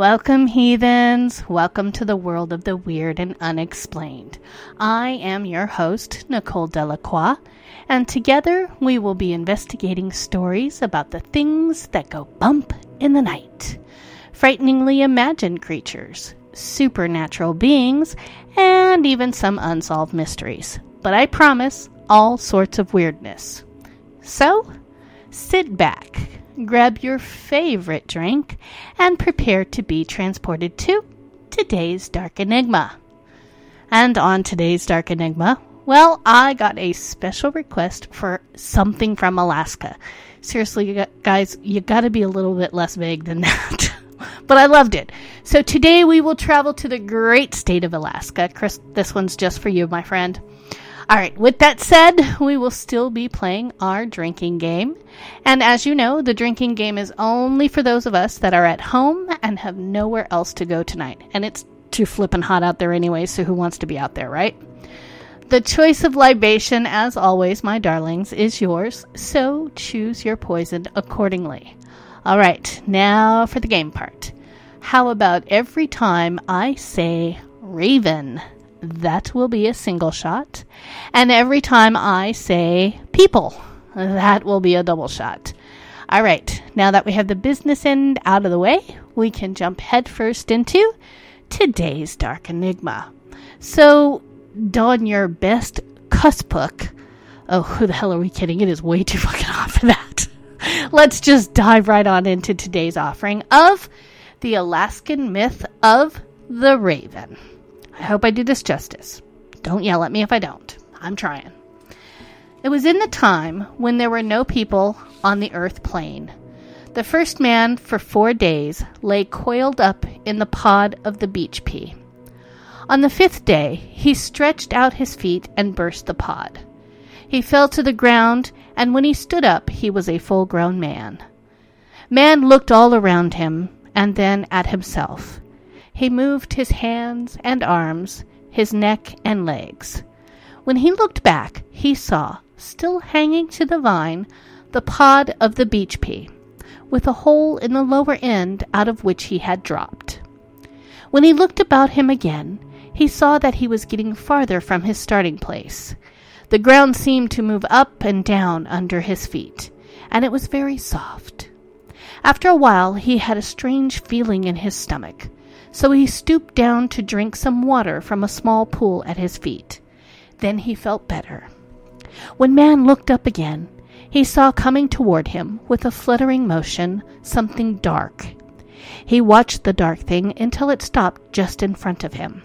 Welcome, heathens. Welcome to the world of the weird and unexplained. I am your host, Nicole Delacroix, and together we will be investigating stories about the things that go bump in the night frighteningly imagined creatures, supernatural beings, and even some unsolved mysteries. But I promise all sorts of weirdness. So, sit back, grab your favorite drink, and prepare to be transported to today's Dark Enigma. And on today's Dark Enigma, well, I got a special request for something from Alaska. Seriously, guys, you gotta be a little bit less vague than that. but I loved it. So today we will travel to the great state of Alaska. Chris, this one's just for you, my friend. All right, with that said, we will still be playing our drinking game. And as you know, the drinking game is only for those of us that are at home and have nowhere else to go tonight. And it's too flippin' hot out there anyway, so who wants to be out there, right? The choice of libation, as always, my darlings, is yours, so choose your poison accordingly. All right, now for the game part. How about every time I say Raven? That will be a single shot. And every time I say people, that will be a double shot. All right, now that we have the business end out of the way, we can jump headfirst into today's Dark Enigma. So, don your best Kuspuk. Oh, who the hell are we kidding? It is way too fucking hot for that. let's just dive right on into today's offering of the Alaskan myth of the raven. I hope I do this justice. Don't yell at me if I don't. I'm trying. It was in the time when there were no people on the earth plane. The first man for four days lay coiled up in the pod of the beach pea. On the fifth day, he stretched out his feet and burst the pod. He fell to the ground, and when he stood up, he was a full grown man. Man looked all around him, and then at himself. He moved his hands and arms, his neck and legs. When he looked back, he saw, still hanging to the vine, the pod of the beach pea, with a hole in the lower end out of which he had dropped. When he looked about him again, he saw that he was getting farther from his starting place. The ground seemed to move up and down under his feet, and it was very soft. After a while, he had a strange feeling in his stomach, so he stooped down to drink some water from a small pool at his feet. Then he felt better. When man looked up again, he saw coming toward him, with a fluttering motion, something dark. He watched the dark thing until it stopped just in front of him.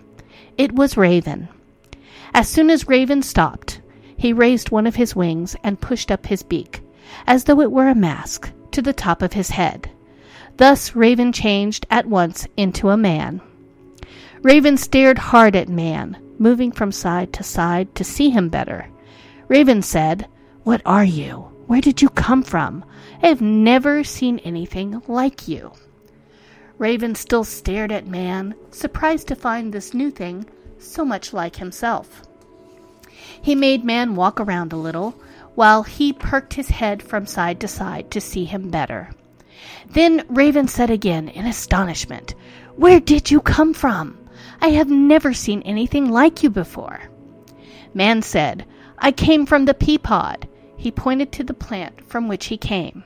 It was Raven. As soon as Raven stopped, he raised one of his wings and pushed up his beak, as though it were a mask, to the top of his head. Thus Raven changed at once into a man. Raven stared hard at man, moving from side to side to see him better. Raven said, What are you? Where did you come from? I have never seen anything like you. Raven still stared at man, surprised to find this new thing so much like himself. He made Man walk around a little, while he perked his head from side to side to see him better. Then Raven said again, in astonishment, Where did you come from? I have never seen anything like you before. Man said, I came from the pea pod. He pointed to the plant from which he came.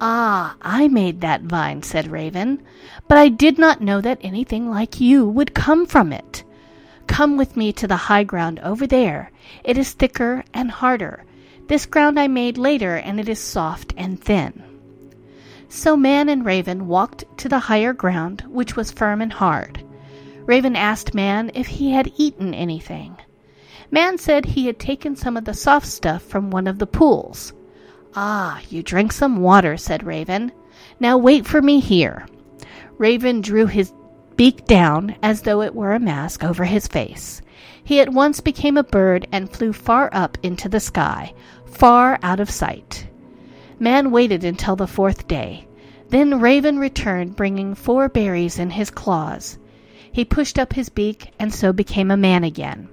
Ah, I made that vine, said Raven, but I did not know that anything like you would come from it. Come with me to the high ground over there. It is thicker and harder. This ground I made later, and it is soft and thin. So Man and Raven walked to the higher ground, which was firm and hard. Raven asked Man if he had eaten anything. Man said he had taken some of the soft stuff from one of the pools. Ah, you drank some water, said Raven. Now wait for me here. Raven drew his beak down as though it were a mask over his face. He at once became a bird and flew far up into the sky, far out of sight. Man waited until the fourth day. Then Raven returned, bringing four berries in his claws. He pushed up his beak and so became a man again.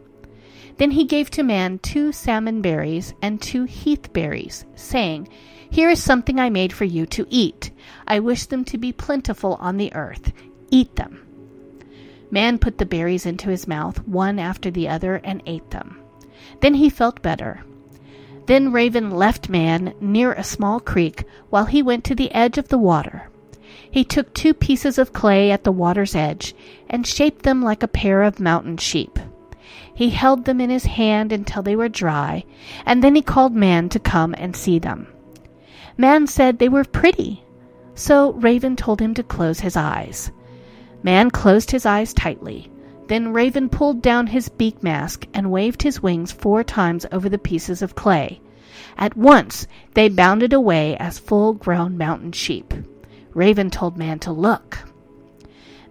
Then he gave to man two salmon berries and two heath berries, saying, Here is something I made for you to eat. I wish them to be plentiful on the earth. Eat them. Man put the berries into his mouth, one after the other, and ate them. Then he felt better. Then Raven left Man near a small creek while he went to the edge of the water. He took two pieces of clay at the water's edge and shaped them like a pair of mountain sheep. He held them in his hand until they were dry, and then he called Man to come and see them. Man said they were pretty, so Raven told him to close his eyes. Man closed his eyes tightly. Then Raven pulled down his beak mask and waved his wings four times over the pieces of clay. At once they bounded away as full grown mountain sheep. Raven told Man to look.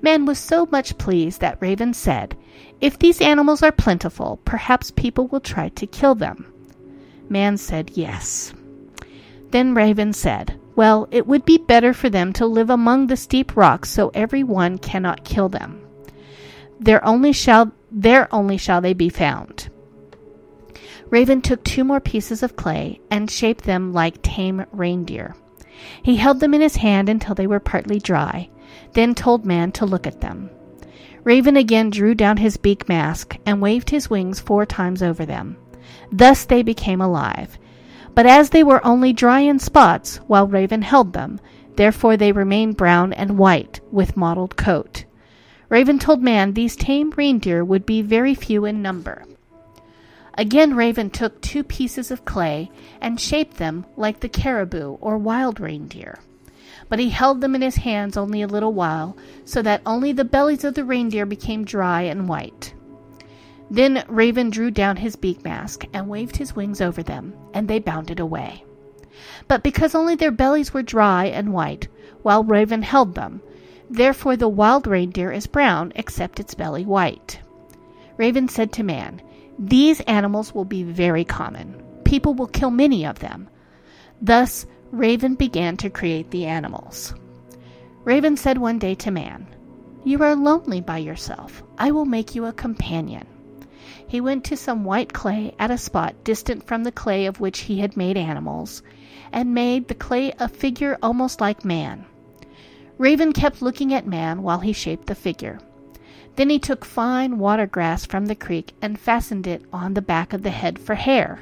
Man was so much pleased that Raven said, If these animals are plentiful, perhaps people will try to kill them. Man said yes. Then Raven said, Well, it would be better for them to live among the steep rocks so every one cannot kill them there only shall there only shall they be found. Raven took two more pieces of clay and shaped them like tame reindeer. He held them in his hand until they were partly dry, then told Man to look at them. Raven again drew down his beak mask and waved his wings four times over them. Thus they became alive. But as they were only dry in spots while Raven held them, therefore they remained brown and white with mottled coat. Raven told Man these tame reindeer would be very few in number. Again Raven took two pieces of clay and shaped them like the caribou or wild reindeer. But he held them in his hands only a little while, so that only the bellies of the reindeer became dry and white. Then Raven drew down his beak mask and waved his wings over them, and they bounded away. But because only their bellies were dry and white, while Raven held them, Therefore the wild reindeer is brown, except its belly white. Raven said to man, These animals will be very common. People will kill many of them. Thus Raven began to create the animals. Raven said one day to man, You are lonely by yourself. I will make you a companion. He went to some white clay at a spot distant from the clay of which he had made animals, and made the clay a figure almost like man. Raven kept looking at Man while he shaped the figure. Then he took fine water grass from the creek and fastened it on the back of the head for hair.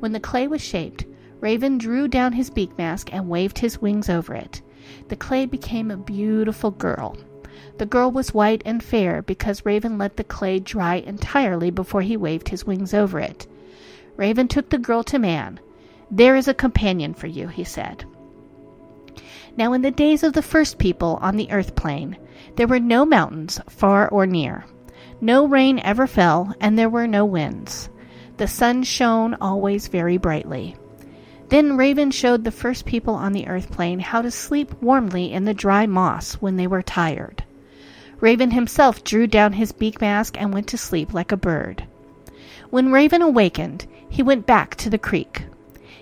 When the clay was shaped, Raven drew down his beak mask and waved his wings over it. The clay became a beautiful girl. The girl was white and fair because Raven let the clay dry entirely before he waved his wings over it. Raven took the girl to Man. There is a companion for you, he said. Now, in the days of the first people on the earth plane, there were no mountains, far or near. No rain ever fell, and there were no winds. The sun shone always very brightly. Then Raven showed the first people on the earth plane how to sleep warmly in the dry moss when they were tired. Raven himself drew down his beak mask and went to sleep like a bird. When Raven awakened, he went back to the creek.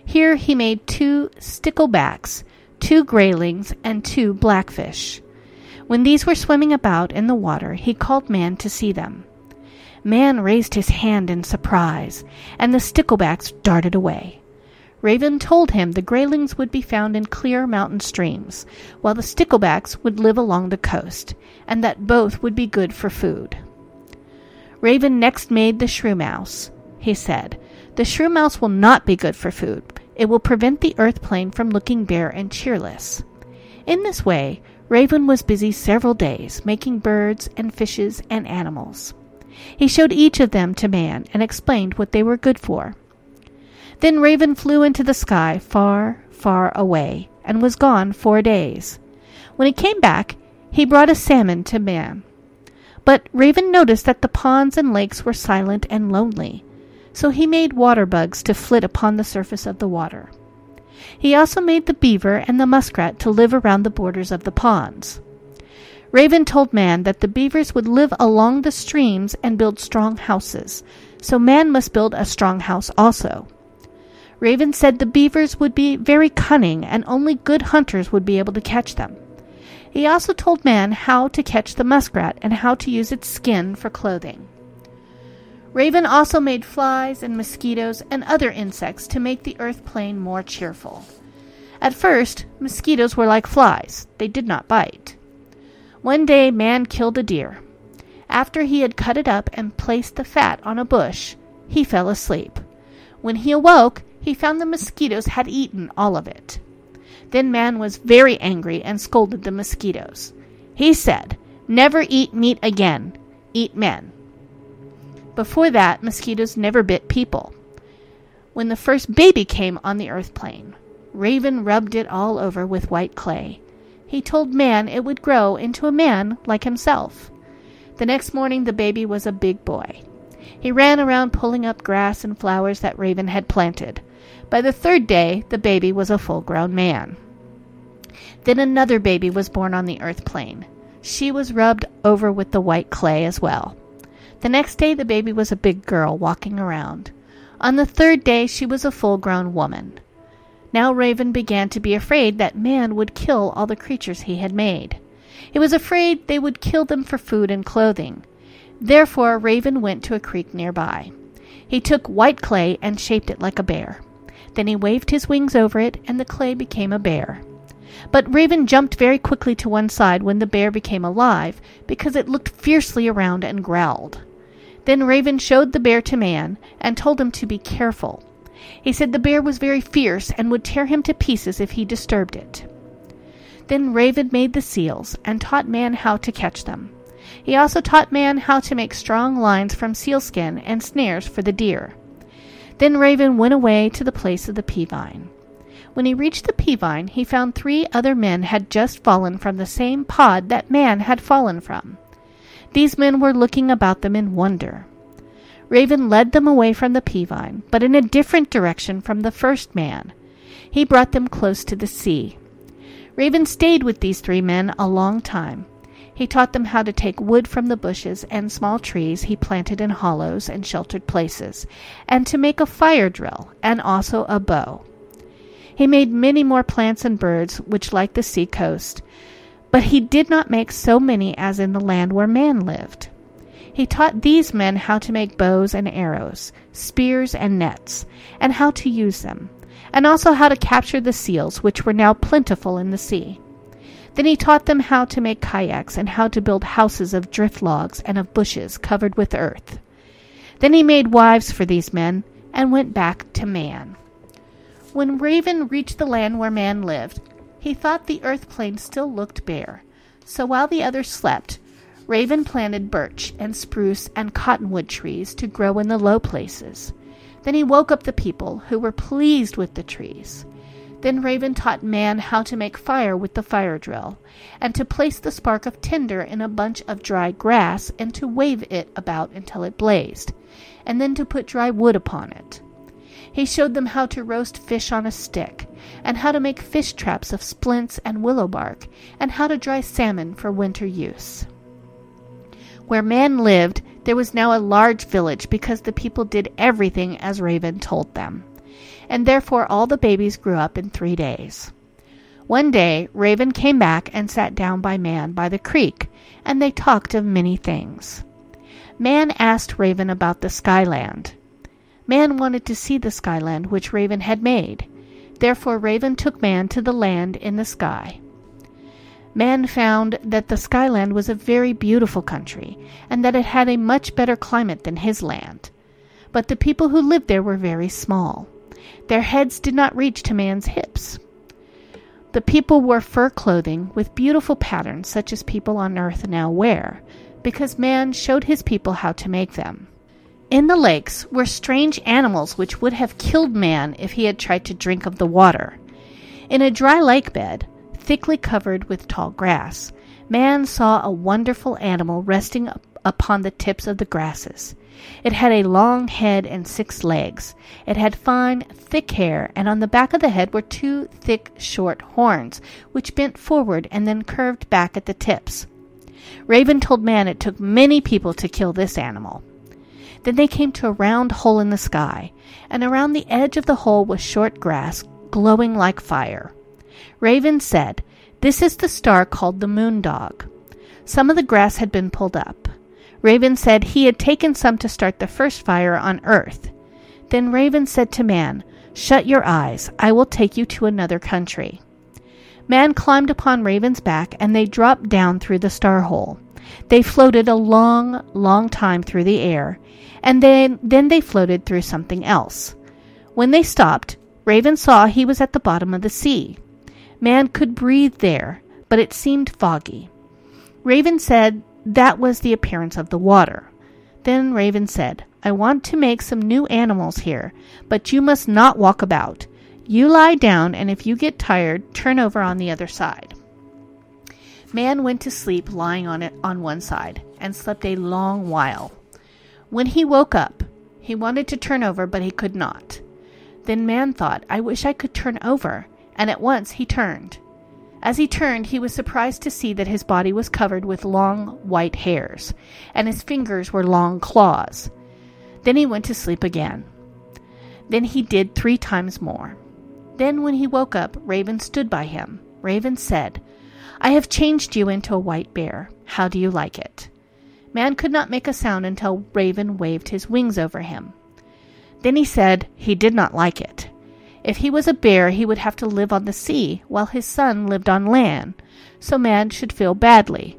Here he made two sticklebacks two graylings, and two blackfish. When these were swimming about in the water, he called Man to see them. Man raised his hand in surprise, and the sticklebacks darted away. Raven told him the graylings would be found in clear mountain streams, while the sticklebacks would live along the coast, and that both would be good for food. Raven next made the shrew mouse. He said, The shrew mouse will not be good for food, it will prevent the earth plane from looking bare and cheerless. In this way, Raven was busy several days making birds and fishes and animals. He showed each of them to man and explained what they were good for. Then Raven flew into the sky far, far away and was gone four days. When he came back, he brought a salmon to man. But Raven noticed that the ponds and lakes were silent and lonely, so he made water bugs to flit upon the surface of the water. He also made the beaver and the muskrat to live around the borders of the ponds. Raven told Man that the beavers would live along the streams and build strong houses, so Man must build a strong house also. Raven said the beavers would be very cunning and only good hunters would be able to catch them. He also told man how to catch the muskrat and how to use its skin for clothing. Raven also made flies and mosquitoes and other insects to make the earth plane more cheerful. At first, mosquitoes were like flies, they did not bite. One day, man killed a deer. After he had cut it up and placed the fat on a bush, he fell asleep. When he awoke, he found the mosquitoes had eaten all of it. Then man was very angry and scolded the mosquitoes. He said, Never eat meat again, eat men. Before that, mosquitoes never bit people. When the first baby came on the earth plane, Raven rubbed it all over with white clay. He told man it would grow into a man like himself. The next morning, the baby was a big boy. He ran around pulling up grass and flowers that Raven had planted. By the third day, the baby was a full grown man. Then another baby was born on the earth plane. She was rubbed over with the white clay as well. The next day, the baby was a big girl walking around. On the third day, she was a full grown woman. Now Raven began to be afraid that man would kill all the creatures he had made. He was afraid they would kill them for food and clothing. Therefore, Raven went to a creek nearby. He took white clay and shaped it like a bear. Then he waved his wings over it, and the clay became a bear. But Raven jumped very quickly to one side when the bear became alive, because it looked fiercely around and growled. Then Raven showed the bear to man, and told him to be careful. He said the bear was very fierce and would tear him to pieces if he disturbed it. Then Raven made the seals, and taught man how to catch them. He also taught man how to make strong lines from sealskin and snares for the deer. Then Raven went away to the place of the pea vine. When he reached the pea vine, he found three other men had just fallen from the same pod that man had fallen from. These men were looking about them in wonder. Raven led them away from the pea vine, but in a different direction from the first man. He brought them close to the sea. Raven stayed with these three men a long time. He taught them how to take wood from the bushes and small trees he planted in hollows and sheltered places, and to make a fire drill, and also a bow. He made many more plants and birds which like the sea coast, but he did not make so many as in the land where man lived. He taught these men how to make bows and arrows, spears and nets, and how to use them, and also how to capture the seals which were now plentiful in the sea. Then he taught them how to make kayaks and how to build houses of drift logs and of bushes covered with earth. Then he made wives for these men and went back to man. When Raven reached the land where man lived, he thought the earth plain still looked bare. So while the others slept, Raven planted birch and spruce and cottonwood trees to grow in the low places. Then he woke up the people, who were pleased with the trees. Then Raven taught man how to make fire with the fire drill, and to place the spark of tinder in a bunch of dry grass and to wave it about until it blazed, and then to put dry wood upon it. He showed them how to roast fish on a stick, and how to make fish traps of splints and willow bark, and how to dry salmon for winter use. Where man lived, there was now a large village because the people did everything as Raven told them and therefore all the babies grew up in three days. One day Raven came back and sat down by Man by the creek, and they talked of many things. Man asked Raven about the Skyland. Man wanted to see the Skyland which Raven had made. Therefore Raven took Man to the land in the sky. Man found that the Skyland was a very beautiful country, and that it had a much better climate than his land. But the people who lived there were very small. Their heads did not reach to man's hips. The people wore fur clothing with beautiful patterns such as people on earth now wear, because man showed his people how to make them. In the lakes were strange animals which would have killed man if he had tried to drink of the water. In a dry lake bed, thickly covered with tall grass, man saw a wonderful animal resting upon the tips of the grasses. It had a long head and six legs. It had fine, thick hair, and on the back of the head were two thick, short horns, which bent forward and then curved back at the tips. Raven told Man it took many people to kill this animal. Then they came to a round hole in the sky, and around the edge of the hole was short grass glowing like fire. Raven said, This is the star called the moon dog. Some of the grass had been pulled up. Raven said he had taken some to start the first fire on earth. Then Raven said to man, Shut your eyes, I will take you to another country. Man climbed upon Raven's back, and they dropped down through the star hole. They floated a long, long time through the air, and then, then they floated through something else. When they stopped, Raven saw he was at the bottom of the sea. Man could breathe there, but it seemed foggy. Raven said that was the appearance of the water. Then Raven said, I want to make some new animals here, but you must not walk about. You lie down, and if you get tired, turn over on the other side. Man went to sleep lying on it on one side, and slept a long while. When he woke up, he wanted to turn over, but he could not. Then Man thought, I wish I could turn over, and at once he turned. As he turned, he was surprised to see that his body was covered with long white hairs, and his fingers were long claws. Then he went to sleep again. Then he did three times more. Then, when he woke up, Raven stood by him. Raven said, I have changed you into a white bear. How do you like it? Man could not make a sound until Raven waved his wings over him. Then he said he did not like it. If he was a bear, he would have to live on the sea, while his son lived on land, so man should feel badly.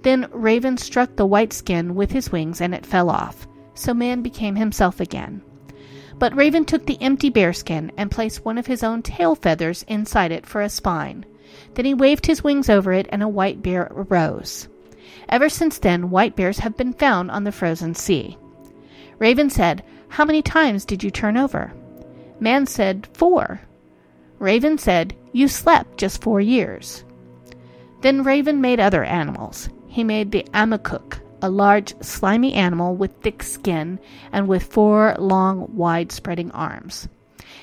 Then Raven struck the white skin with his wings, and it fell off, so man became himself again. But Raven took the empty bearskin and placed one of his own tail feathers inside it for a spine. Then he waved his wings over it, and a white bear arose. Ever since then, white bears have been found on the frozen sea. Raven said, How many times did you turn over? Man said, Four. Raven said, You slept just four years. Then Raven made other animals. He made the Amakuk, a large, slimy animal with thick skin and with four long, wide spreading arms.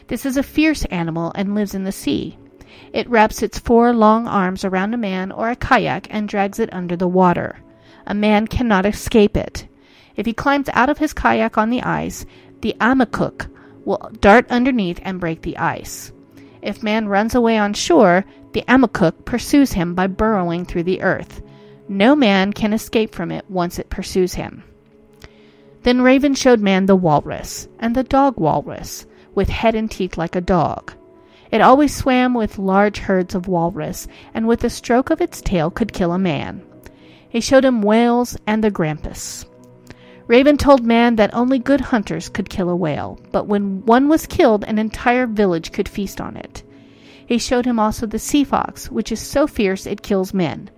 This is a fierce animal and lives in the sea. It wraps its four long arms around a man or a kayak and drags it under the water. A man cannot escape it. If he climbs out of his kayak on the ice, the Amakuk will dart underneath and break the ice. If man runs away on shore, the Amakuk pursues him by burrowing through the earth. No man can escape from it once it pursues him. Then Raven showed man the walrus, and the dog walrus, with head and teeth like a dog. It always swam with large herds of walrus, and with a stroke of its tail could kill a man. He showed him whales and the grampus. Raven told man that only good hunters could kill a whale, but when one was killed, an entire village could feast on it. He showed him also the sea fox, which is so fierce it kills men,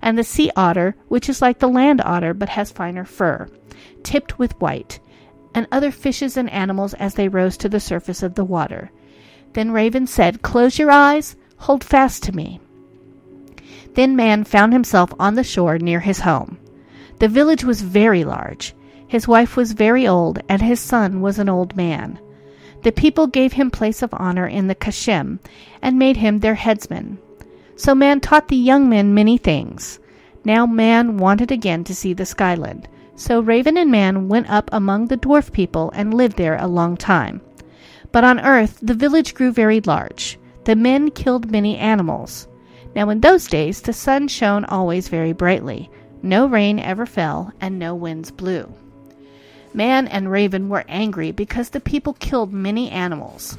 and the sea otter, which is like the land otter but has finer fur, tipped with white, and other fishes and animals as they rose to the surface of the water. Then Raven said, Close your eyes, hold fast to me. Then man found himself on the shore near his home. The village was very large. His wife was very old, and his son was an old man. The people gave him place of honor in the Kashim, and made him their headsman. So man taught the young men many things. Now man wanted again to see the skyland. So Raven and Man went up among the dwarf people and lived there a long time. But on earth the village grew very large. The men killed many animals. Now in those days the sun shone always very brightly. No rain ever fell, and no winds blew. Man and Raven were angry because the people killed many animals.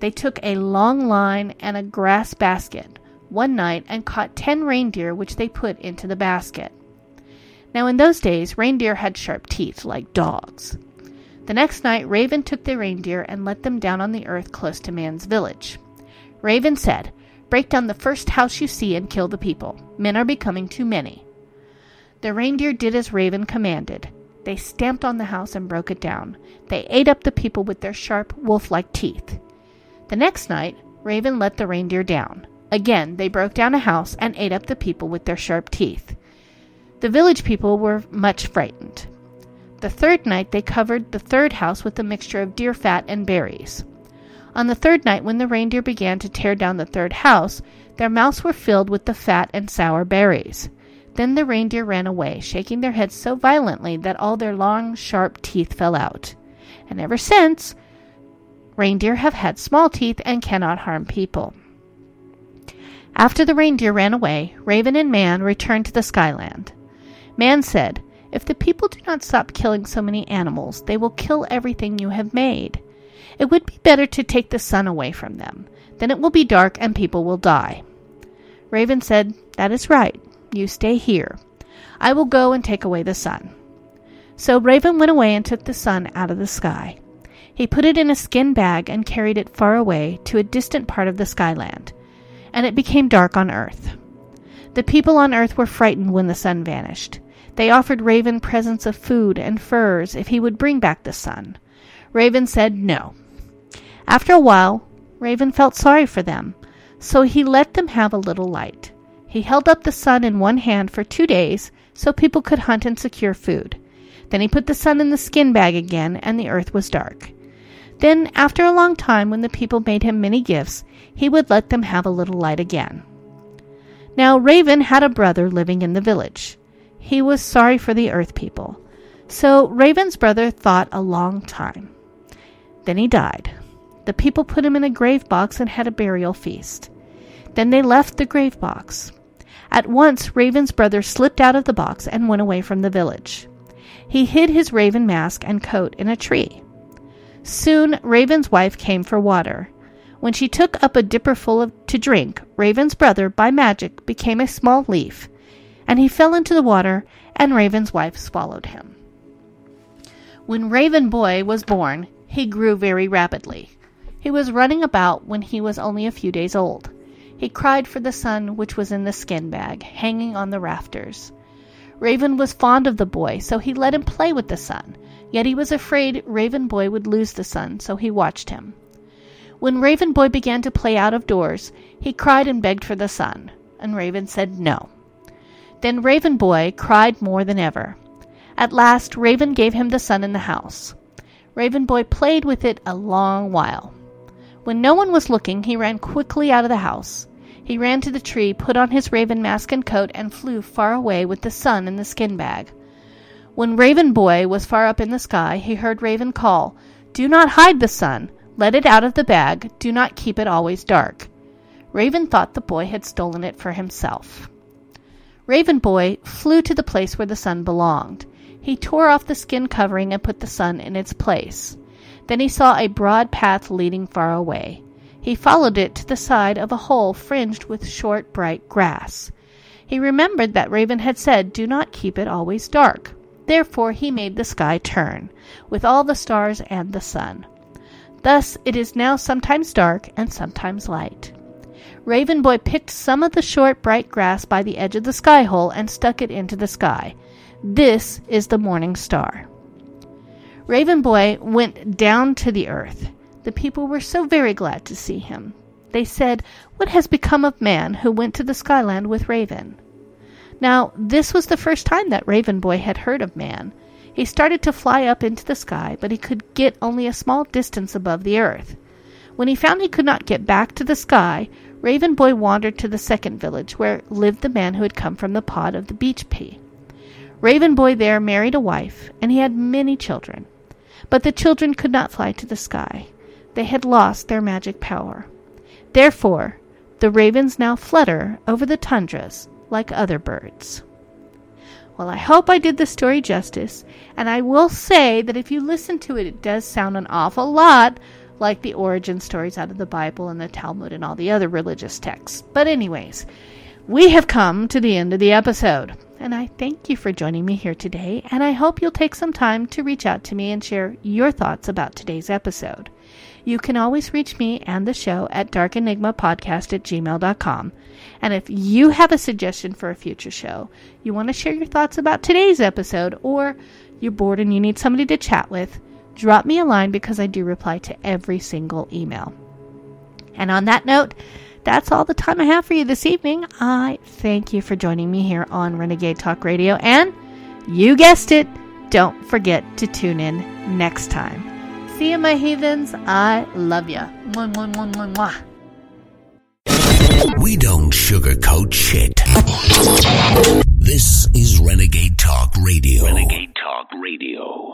They took a long line and a grass basket one night and caught ten reindeer, which they put into the basket. Now, in those days, reindeer had sharp teeth like dogs. The next night, Raven took the reindeer and let them down on the earth close to man's village. Raven said, Break down the first house you see and kill the people. Men are becoming too many. The reindeer did as Raven commanded. They stamped on the house and broke it down. They ate up the people with their sharp, wolf like teeth. The next night, Raven let the reindeer down. Again, they broke down a house and ate up the people with their sharp teeth. The village people were much frightened. The third night, they covered the third house with a mixture of deer fat and berries. On the third night, when the reindeer began to tear down the third house, their mouths were filled with the fat and sour berries. Then the reindeer ran away, shaking their heads so violently that all their long, sharp teeth fell out. And ever since, reindeer have had small teeth and cannot harm people. After the reindeer ran away, Raven and Man returned to the Skyland. Man said, If the people do not stop killing so many animals, they will kill everything you have made. It would be better to take the sun away from them. Then it will be dark and people will die. Raven said, That is right. You stay here. I will go and take away the sun. So Raven went away and took the sun out of the sky. He put it in a skin bag and carried it far away to a distant part of the skyland, and it became dark on earth. The people on earth were frightened when the sun vanished. They offered Raven presents of food and furs if he would bring back the sun. Raven said no. After a while, Raven felt sorry for them, so he let them have a little light. He held up the sun in one hand for two days so people could hunt and secure food. Then he put the sun in the skin bag again, and the earth was dark. Then, after a long time, when the people made him many gifts, he would let them have a little light again. Now, Raven had a brother living in the village. He was sorry for the earth people. So, Raven's brother thought a long time. Then he died. The people put him in a grave box and had a burial feast. Then they left the grave box. At once Raven's brother slipped out of the box and went away from the village. He hid his raven mask and coat in a tree. Soon Raven's wife came for water. When she took up a dipper full of, to drink, Raven's brother, by magic, became a small leaf, and he fell into the water, and Raven's wife swallowed him. When Raven Boy was born, he grew very rapidly. He was running about when he was only a few days old. He cried for the sun which was in the skin bag, hanging on the rafters. Raven was fond of the boy, so he let him play with the sun. Yet he was afraid Raven Boy would lose the sun, so he watched him. When Raven Boy began to play out of doors, he cried and begged for the sun, and Raven said no. Then Raven Boy cried more than ever. At last Raven gave him the sun in the house. Raven Boy played with it a long while. When no one was looking, he ran quickly out of the house. He ran to the tree, put on his raven mask and coat, and flew far away with the sun in the skin bag. When Raven Boy was far up in the sky, he heard Raven call, Do not hide the sun. Let it out of the bag. Do not keep it always dark. Raven thought the boy had stolen it for himself. Raven Boy flew to the place where the sun belonged. He tore off the skin covering and put the sun in its place. Then he saw a broad path leading far away. He followed it to the side of a hole fringed with short, bright grass. He remembered that Raven had said, Do not keep it always dark. Therefore he made the sky turn, with all the stars and the sun. Thus it is now sometimes dark and sometimes light. Raven Boy picked some of the short, bright grass by the edge of the sky hole and stuck it into the sky. This is the morning star. Raven Boy went down to the earth. The people were so very glad to see him. They said, What has become of man who went to the Skyland with Raven? Now, this was the first time that Raven Boy had heard of man. He started to fly up into the sky, but he could get only a small distance above the earth. When he found he could not get back to the sky, Raven Boy wandered to the second village, where lived the man who had come from the pod of the beach pea. Raven Boy there married a wife, and he had many children. But the children could not fly to the sky. They had lost their magic power. Therefore, the ravens now flutter over the tundras like other birds. Well, I hope I did the story justice, and I will say that if you listen to it, it does sound an awful lot like the origin stories out of the Bible and the Talmud and all the other religious texts. But, anyways, we have come to the end of the episode and I thank you for joining me here today, and I hope you'll take some time to reach out to me and share your thoughts about today's episode. You can always reach me and the show at darkenigmapodcast at gmail.com. And if you have a suggestion for a future show, you want to share your thoughts about today's episode, or you're bored and you need somebody to chat with, drop me a line because I do reply to every single email. And on that note, that's all the time I have for you this evening. I thank you for joining me here on Renegade Talk Radio. And you guessed it, don't forget to tune in next time. See you, my heathens. I love ya. Mwah, mwah, mwah, mwah, mwah. We don't sugarcoat shit. This is Renegade Talk Radio. Renegade Talk Radio.